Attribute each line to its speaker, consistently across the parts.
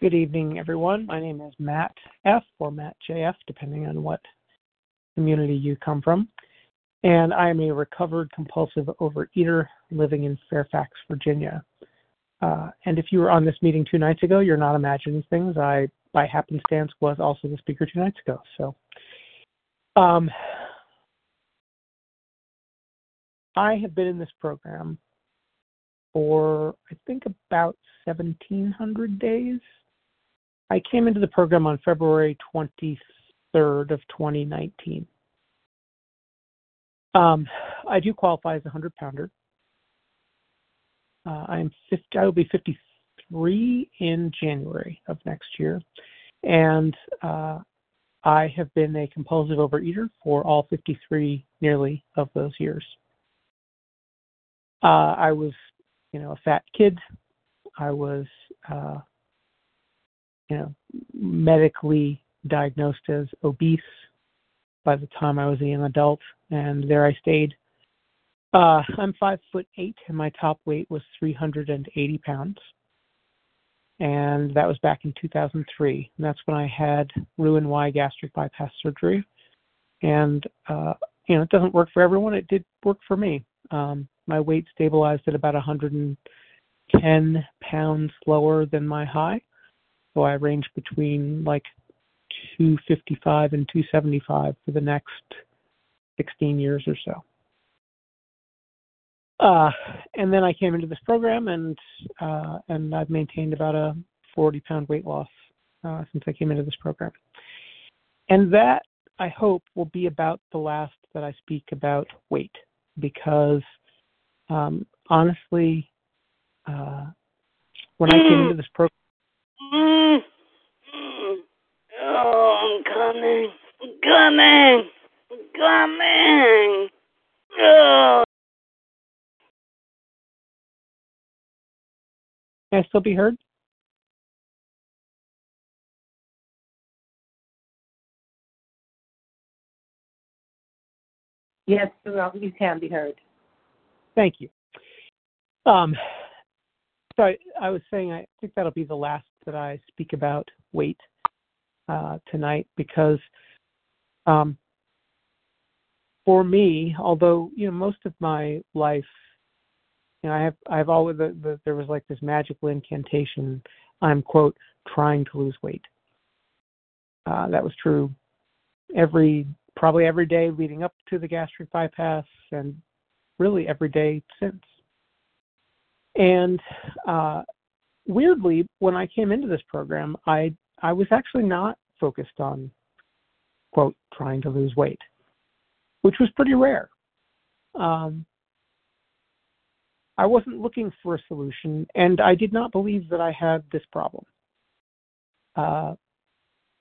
Speaker 1: Good evening, everyone. My name is Matt F. or Matt JF, depending on what community you come from. And I am a recovered compulsive overeater living in Fairfax, Virginia. Uh, and if you were on this meeting two nights ago, you're not imagining things. I, by happenstance, was also the speaker two nights ago. So, um, I have been in this program for, I think, about 1,700 days. I came into the program on February 23rd of 2019. Um, I do qualify as a 100 pounder. Uh, I'm 50, I will be 53 in January of next year. And uh, I have been a compulsive overeater for all 53 nearly of those years. Uh, I was, you know, a fat kid. I was, uh, you know, medically diagnosed as obese by the time I was a young adult, and there I stayed. Uh, I'm five foot eight, and my top weight was 380 pounds, and that was back in 2003. And that's when I had Roux-en-Y gastric bypass surgery, and uh, you know, it doesn't work for everyone. It did work for me. Um, my weight stabilized at about 110 pounds lower than my high. So I ranged between like 255 and 275 for the next 16 years or so. Uh, and then I came into this program, and uh, and I've maintained about a 40 pound weight loss uh, since I came into this program. And that I hope will be about the last that I speak about weight, because um, honestly, uh, when I came into this program.
Speaker 2: Mm. Mm. Oh, I'm coming. I'm coming. I'm coming. Oh.
Speaker 1: Can I still be heard?
Speaker 3: Yes, you can be heard.
Speaker 1: Thank you. Um, so I, I, was saying I think that'll be the last that I speak about weight uh, tonight because um, for me, although you know most of my life, you know, I have I've always the, the, there was like this magical incantation. I'm quote trying to lose weight. Uh, that was true every probably every day leading up to the gastric bypass and really every day since. And uh, weirdly, when I came into this program, I I was actually not focused on quote trying to lose weight, which was pretty rare. Um, I wasn't looking for a solution, and I did not believe that I had this problem. Uh,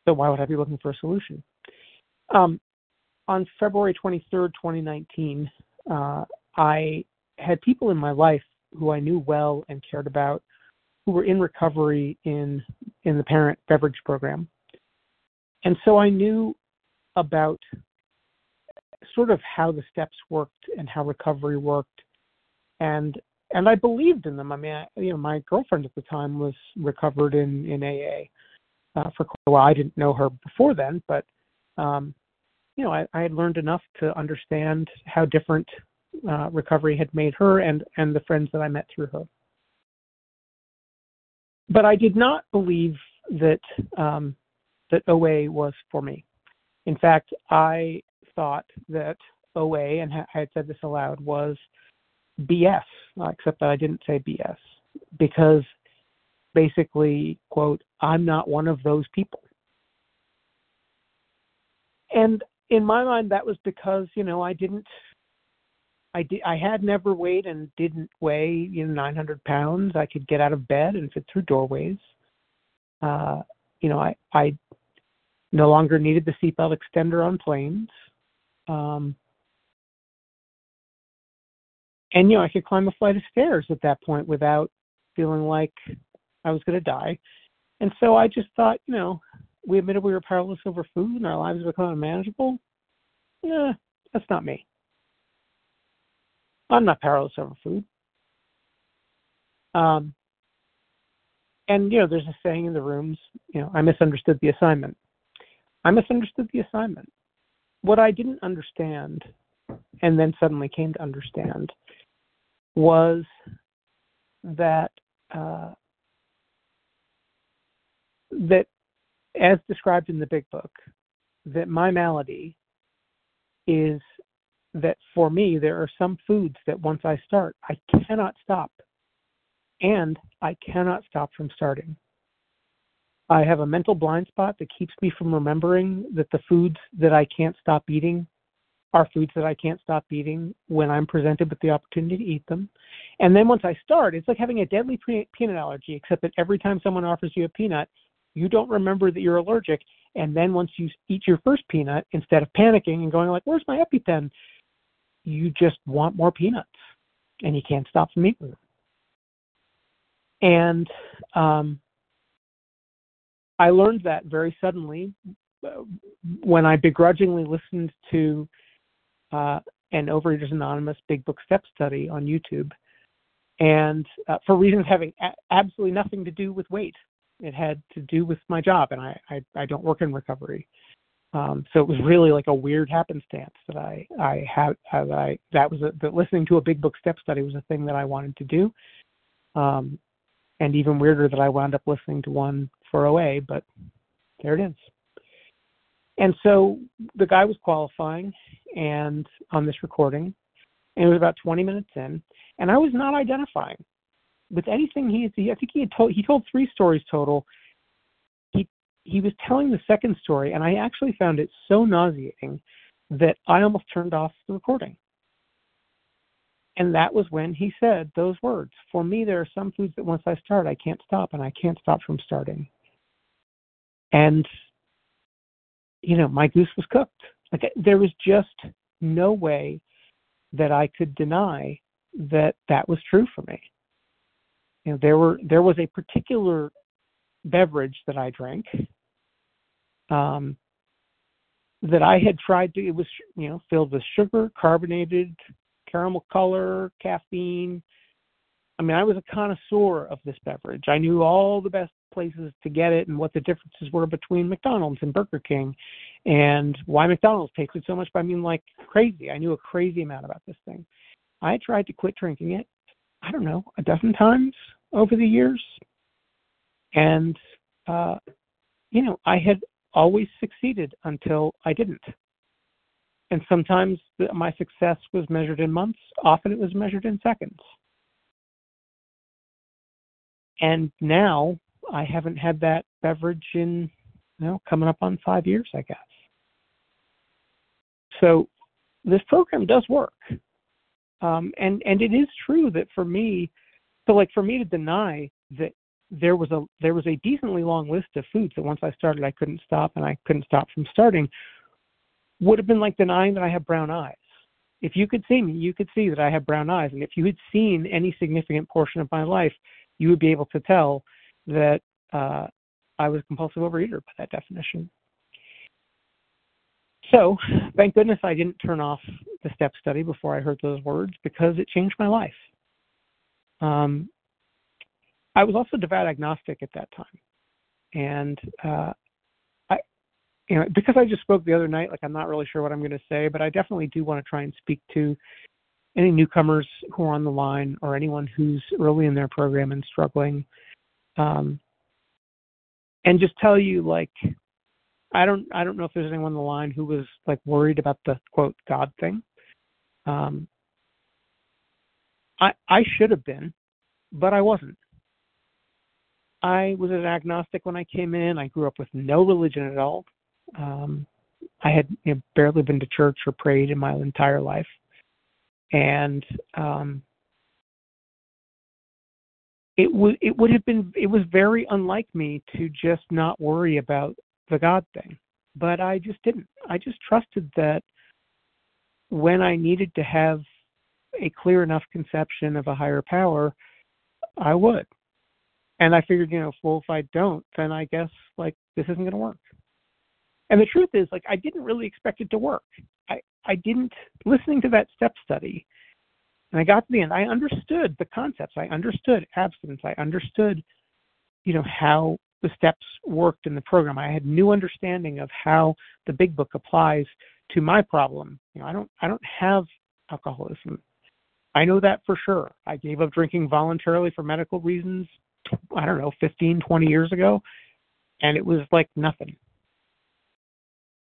Speaker 1: so why would I be looking for a solution? Um, on February 23rd, 2019, uh, I had people in my life who I knew well and cared about who were in recovery in in the parent beverage program. And so I knew about sort of how the steps worked and how recovery worked and and I believed in them. I mean, I, you know, my girlfriend at the time was recovered in in AA uh, for quite a while. I didn't know her before then, but um, you know, I, I had learned enough to understand how different uh, recovery had made her and and the friends that I met through her. But I did not believe that um, that OA was for me. In fact, I thought that OA, and I had said this aloud, was BS, except that I didn't say BS because basically, quote, I'm not one of those people. And in my mind, that was because, you know, I didn't I did, I had never weighed and didn't weigh you know 900 pounds. I could get out of bed and fit through doorways. Uh, you know, I I no longer needed the seatbelt extender on planes. Um, and you know, I could climb a flight of stairs at that point without feeling like I was going to die. And so I just thought, you know, we admitted we were powerless over food and our lives become unmanageable. Yeah, that's not me. I'm not powerless over food. Um, and you know, there's a saying in the rooms, you know, I misunderstood the assignment. I misunderstood the assignment. What I didn't understand, and then suddenly came to understand, was that uh, that, as described in the Big Book, that my malady is that for me there are some foods that once I start, I cannot stop, and I cannot stop from starting. I have a mental blind spot that keeps me from remembering that the foods that I can't stop eating are foods that I can't stop eating when I'm presented with the opportunity to eat them. And then once I start, it's like having a deadly peanut allergy, except that every time someone offers you a peanut, you don't remember that you're allergic. And then once you eat your first peanut, instead of panicking and going like, "Where's my EpiPen?" You just want more peanuts, and you can't stop from eating them. And um, I learned that very suddenly uh, when I begrudgingly listened to uh, an Overeaters Anonymous Big Book Step study on YouTube, and uh, for reasons having a- absolutely nothing to do with weight. It had to do with my job, and I I, I don't work in recovery, um, so it was really like a weird happenstance that I I had that I that was a, that listening to a Big Book Step study was a thing that I wanted to do, um, and even weirder that I wound up listening to one for OA, but there it is. And so the guy was qualifying, and on this recording, and it was about 20 minutes in, and I was not identifying with anything he, he I think he had told he told three stories total. He was telling the second story, and I actually found it so nauseating that I almost turned off the recording. And that was when he said those words. For me, there are some foods that once I start, I can't stop, and I can't stop from starting. And you know, my goose was cooked. Like there was just no way that I could deny that that was true for me. You know, there were there was a particular beverage that I drank um, that I had tried to. It was you know filled with sugar, carbonated, caramel color, caffeine. I mean, I was a connoisseur of this beverage. I knew all the best places to get it and what the differences were between McDonald's and Burger King and why McDonald's tasted so much. But I mean, like crazy. I knew a crazy amount about this thing. I tried to quit drinking it, I don't know, a dozen times over the years. And, uh, you know, I had always succeeded until I didn't. And sometimes my success was measured in months, often it was measured in seconds. And now I haven't had that beverage in, you know, coming up on five years, I guess. So this program does work. Um, and and it is true that for me, so like for me to deny that there was a there was a decently long list of foods that once I started I couldn't stop and I couldn't stop from starting would have been like denying that I have brown eyes. If you could see me, you could see that I have brown eyes, and if you had seen any significant portion of my life, you would be able to tell that uh, I was a compulsive overeater by that definition. So, thank goodness I didn't turn off the step study before I heard those words because it changed my life. Um, I was also devout agnostic at that time, and uh, I, you know, because I just spoke the other night, like I'm not really sure what I'm going to say, but I definitely do want to try and speak to any newcomers who are on the line or anyone who's early in their program and struggling, um, and just tell you like I don't I don't know if there's anyone on the line who was like worried about the quote God thing. Um, I I should have been, but I wasn't. I was an agnostic when I came in. I grew up with no religion at all. Um, I had you know, barely been to church or prayed in my entire life, and um, it would it would have been it was very unlike me to just not worry about the God thing. But I just didn't. I just trusted that when I needed to have a clear enough conception of a higher power, I would. And I figured, you know, well, if I don't, then I guess like this isn't going to work. And the truth is, like, I didn't really expect it to work. I I didn't listening to that step study, and I got to the end. I understood the concepts. I understood abstinence. I understood you know, how the steps worked in the program. I had new understanding of how the big book applies to my problem. You know, I don't I don't have alcoholism. I know that for sure. I gave up drinking voluntarily for medical reasons, I don't know, 15, 20 years ago, and it was like nothing.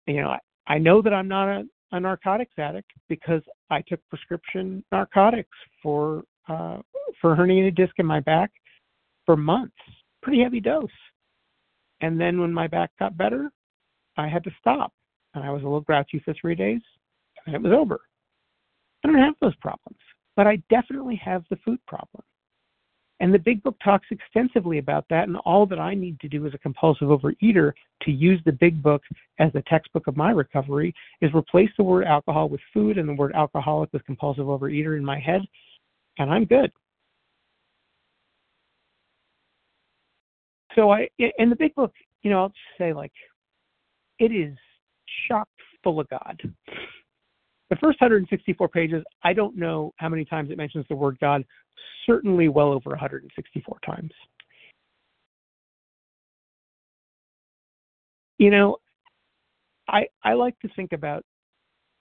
Speaker 1: You know, I, I know that I'm not a, a narcotics addict because I took prescription narcotics for uh, for herniated disc in my back for months, pretty heavy dose. And then when my back got better, I had to stop, and I was a little grouchy for three days, and it was over. I don't have those problems but I definitely have the food problem. And the big book talks extensively about that. And all that I need to do as a compulsive overeater to use the big book as the textbook of my recovery is replace the word alcohol with food and the word alcoholic with compulsive overeater in my head, and I'm good. So I in the big book, you know, I'll just say like it is chock full of God. The first 164 pages, I don't know how many times it mentions the word God, certainly well over 164 times. You know, I I like to think about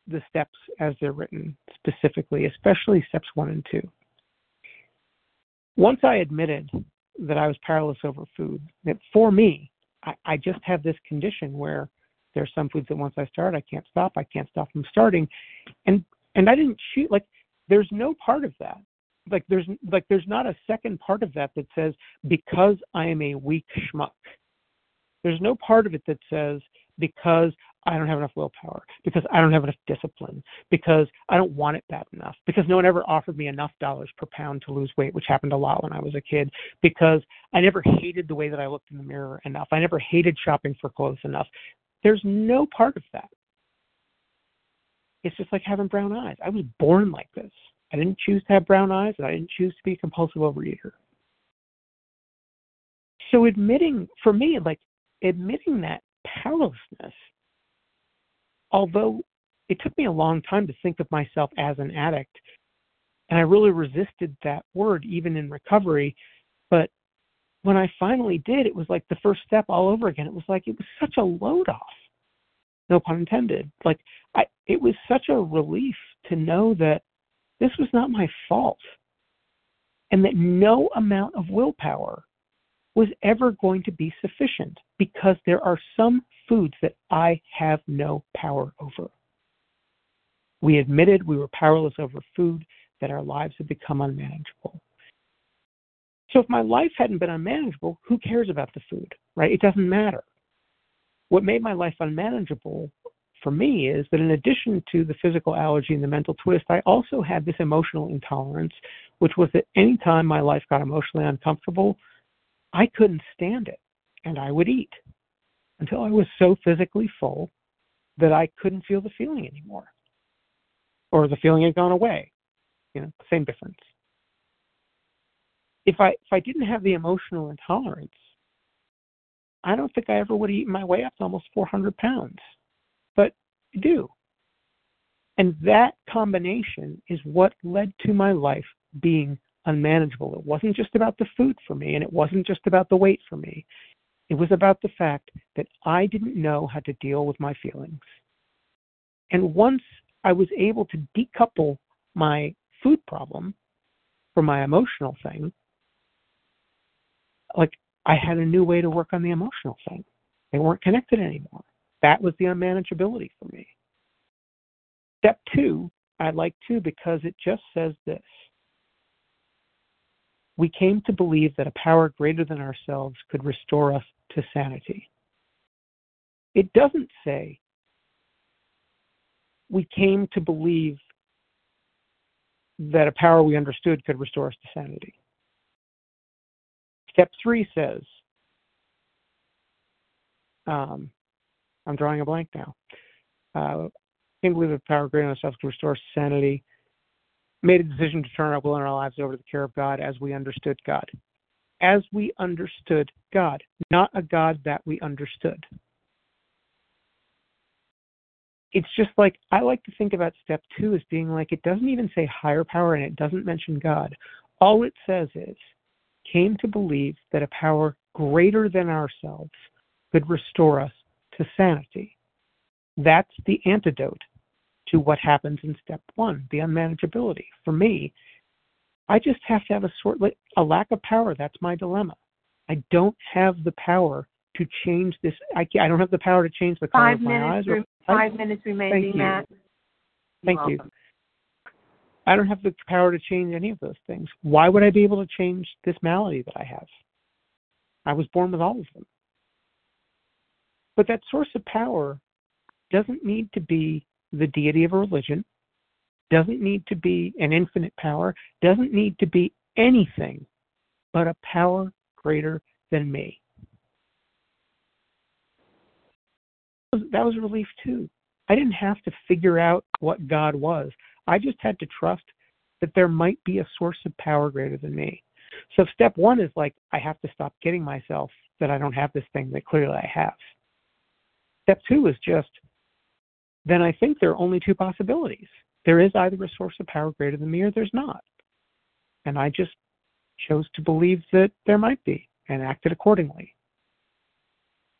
Speaker 1: the steps as they're written specifically, especially steps one and two. Once I admitted that I was powerless over food, that for me, I, I just have this condition where there's some foods that once I start, I can't stop. I can't stop from starting, and and I didn't choose. Like there's no part of that. Like there's like there's not a second part of that that says because I am a weak schmuck. There's no part of it that says because I don't have enough willpower, because I don't have enough discipline, because I don't want it bad enough, because no one ever offered me enough dollars per pound to lose weight, which happened a lot when I was a kid, because I never hated the way that I looked in the mirror enough. I never hated shopping for clothes enough. There's no part of that. It's just like having brown eyes. I was born like this. I didn't choose to have brown eyes, and I didn't choose to be a compulsive overeater. So admitting, for me, like admitting that powerlessness, although it took me a long time to think of myself as an addict, and I really resisted that word even in recovery, when I finally did, it was like the first step all over again. It was like it was such a load off. No pun intended. Like I it was such a relief to know that this was not my fault. And that no amount of willpower was ever going to be sufficient because there are some foods that I have no power over. We admitted we were powerless over food, that our lives had become unmanageable. So if my life hadn't been unmanageable, who cares about the food, right? It doesn't matter. What made my life unmanageable for me is that in addition to the physical allergy and the mental twist, I also had this emotional intolerance, which was that anytime my life got emotionally uncomfortable, I couldn't stand it and I would eat until I was so physically full that I couldn't feel the feeling anymore. Or the feeling had gone away. You know, same difference if I if I didn't have the emotional intolerance, I don't think I ever would have eaten my way up to almost 400 pounds. But I do. And that combination is what led to my life being unmanageable. It wasn't just about the food for me, and it wasn't just about the weight for me. It was about the fact that I didn't know how to deal with my feelings. And once I was able to decouple my food problem from my emotional thing, like I had a new way to work on the emotional thing. They weren't connected anymore. That was the unmanageability for me. Step two, I like too because it just says this. We came to believe that a power greater than ourselves could restore us to sanity. It doesn't say we came to believe that a power we understood could restore us to sanity. Step three says, um, I'm drawing a blank now. Uh, came to believe the power greater than ourselves to restore sanity. Made a decision to turn our will and our lives over to the care of God as we understood God. As we understood God, not a God that we understood. It's just like I like to think about step two as being like it doesn't even say higher power and it doesn't mention God. All it says is came to believe that a power greater than ourselves could restore us to sanity. That's the antidote to what happens in step one, the unmanageability. For me, I just have to have a sort of a lack of power. That's my dilemma. I don't have the power to change this. I, I don't have the power to change the color
Speaker 3: Five
Speaker 1: of my eyes.
Speaker 3: minutes,
Speaker 1: Or,
Speaker 3: five minutes remaining,
Speaker 1: Thank you. Thank you. I don't have the power to change any of those things. Why would I be able to change this malady that I have? I was born with all of them. But that source of power doesn't need to be the deity of a religion, doesn't need to be an infinite power, doesn't need to be anything but a power greater than me. That was relief too. I didn't have to figure out what God was. I just had to trust that there might be a source of power greater than me. So step one is like I have to stop kidding myself that I don't have this thing that clearly I have. Step two is just then I think there are only two possibilities. There is either a source of power greater than me or there's not. And I just chose to believe that there might be and acted accordingly.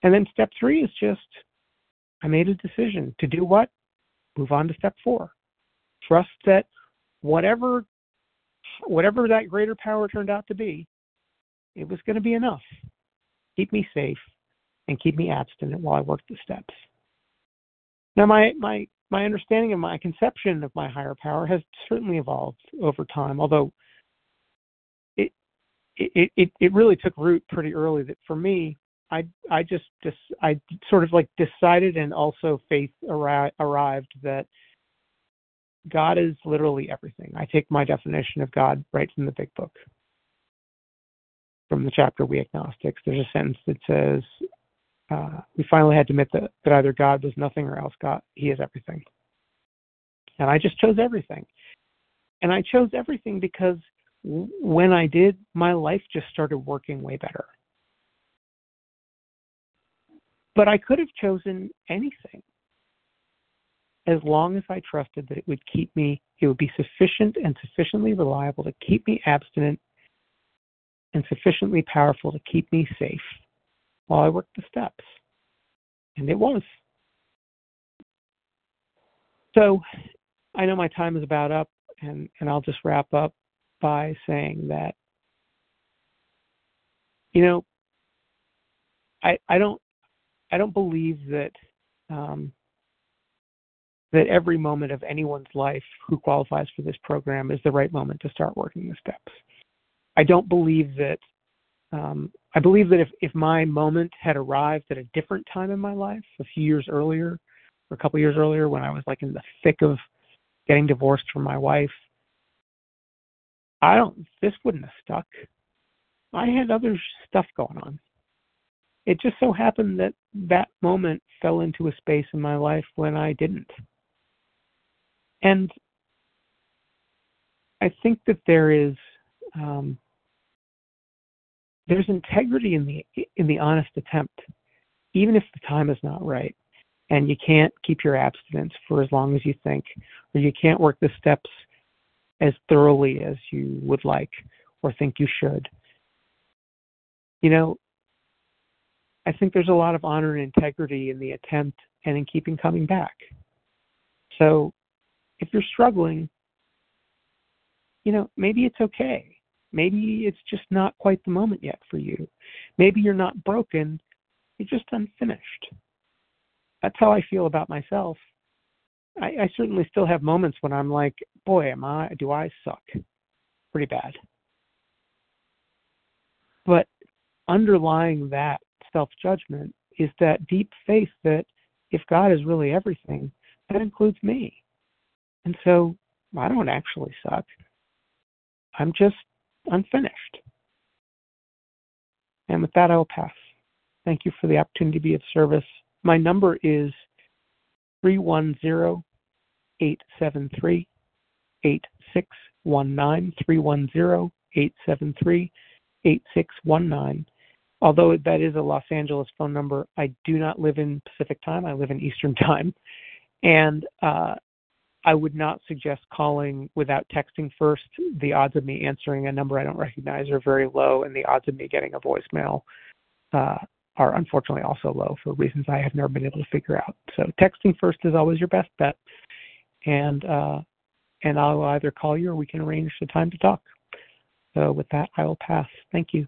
Speaker 1: And then step three is just I made a decision to do what? Move on to step four. Trust that whatever whatever that greater power turned out to be, it was going to be enough. Keep me safe and keep me abstinent while I work the steps. Now my my my understanding of my conception of my higher power has certainly evolved over time, although it it it, it really took root pretty early that for me I I just just I sort of like decided and also faith arri- arrived that God is literally everything. I take my definition of God right from the big book. From the chapter We Agnostics, there's a sentence that says, uh, we finally had to admit that, that either God was nothing or else God, He is everything. And I just chose everything. And I chose everything because when I did, my life just started working way better. But I could have chosen anything as long as I trusted that it would keep me, it would be sufficient and sufficiently reliable to keep me abstinent and sufficiently powerful to keep me safe while I worked the steps. And it was. So I know my time is about up, and, and I'll just wrap up by saying that, you know, I I don't I don't believe that um, that every moment of anyone's life who qualifies for this program is the right moment to start working the steps. I don't believe that. Um, I believe that if, if my moment had arrived at a different time in my life, a few years earlier, or a couple years earlier, when I was like in the thick of getting divorced from my wife, I don't. This wouldn't have stuck. I had other stuff going on. It just so happened that that moment fell into a space in my life when I didn't. And I think that there is um, there's integrity in the in the honest attempt, even if the time is not right, and you can't keep your abstinence for as long as you think, or you can't work the steps as thoroughly as you would like or think you should. You know, I think there's a lot of honor and integrity in the attempt and in keeping coming back. So if you're struggling, you know, maybe it's okay. Maybe it's just not quite the moment yet for you. Maybe you're not broken, you're just unfinished. That's how I feel about myself. I, I certainly still have moments when I'm like, boy, am I do I suck pretty bad. But underlying that self judgment is that deep faith that if God is really everything, that includes me. And so I don't actually suck. I'm just unfinished. And with that, I will pass. Thank you for the opportunity to be of service. My number is 310 873 8619. 310 873 8619. Although that is a Los Angeles phone number, I do not live in Pacific time. I live in Eastern time. And uh, I would not suggest calling without texting first. The odds of me answering a number I don't recognize are very low, and the odds of me getting a voicemail uh, are unfortunately also low for reasons I have never been able to figure out. So texting first is always your best bet, and uh, and I'll either call you or we can arrange the time to talk. So with that, I will pass. Thank you.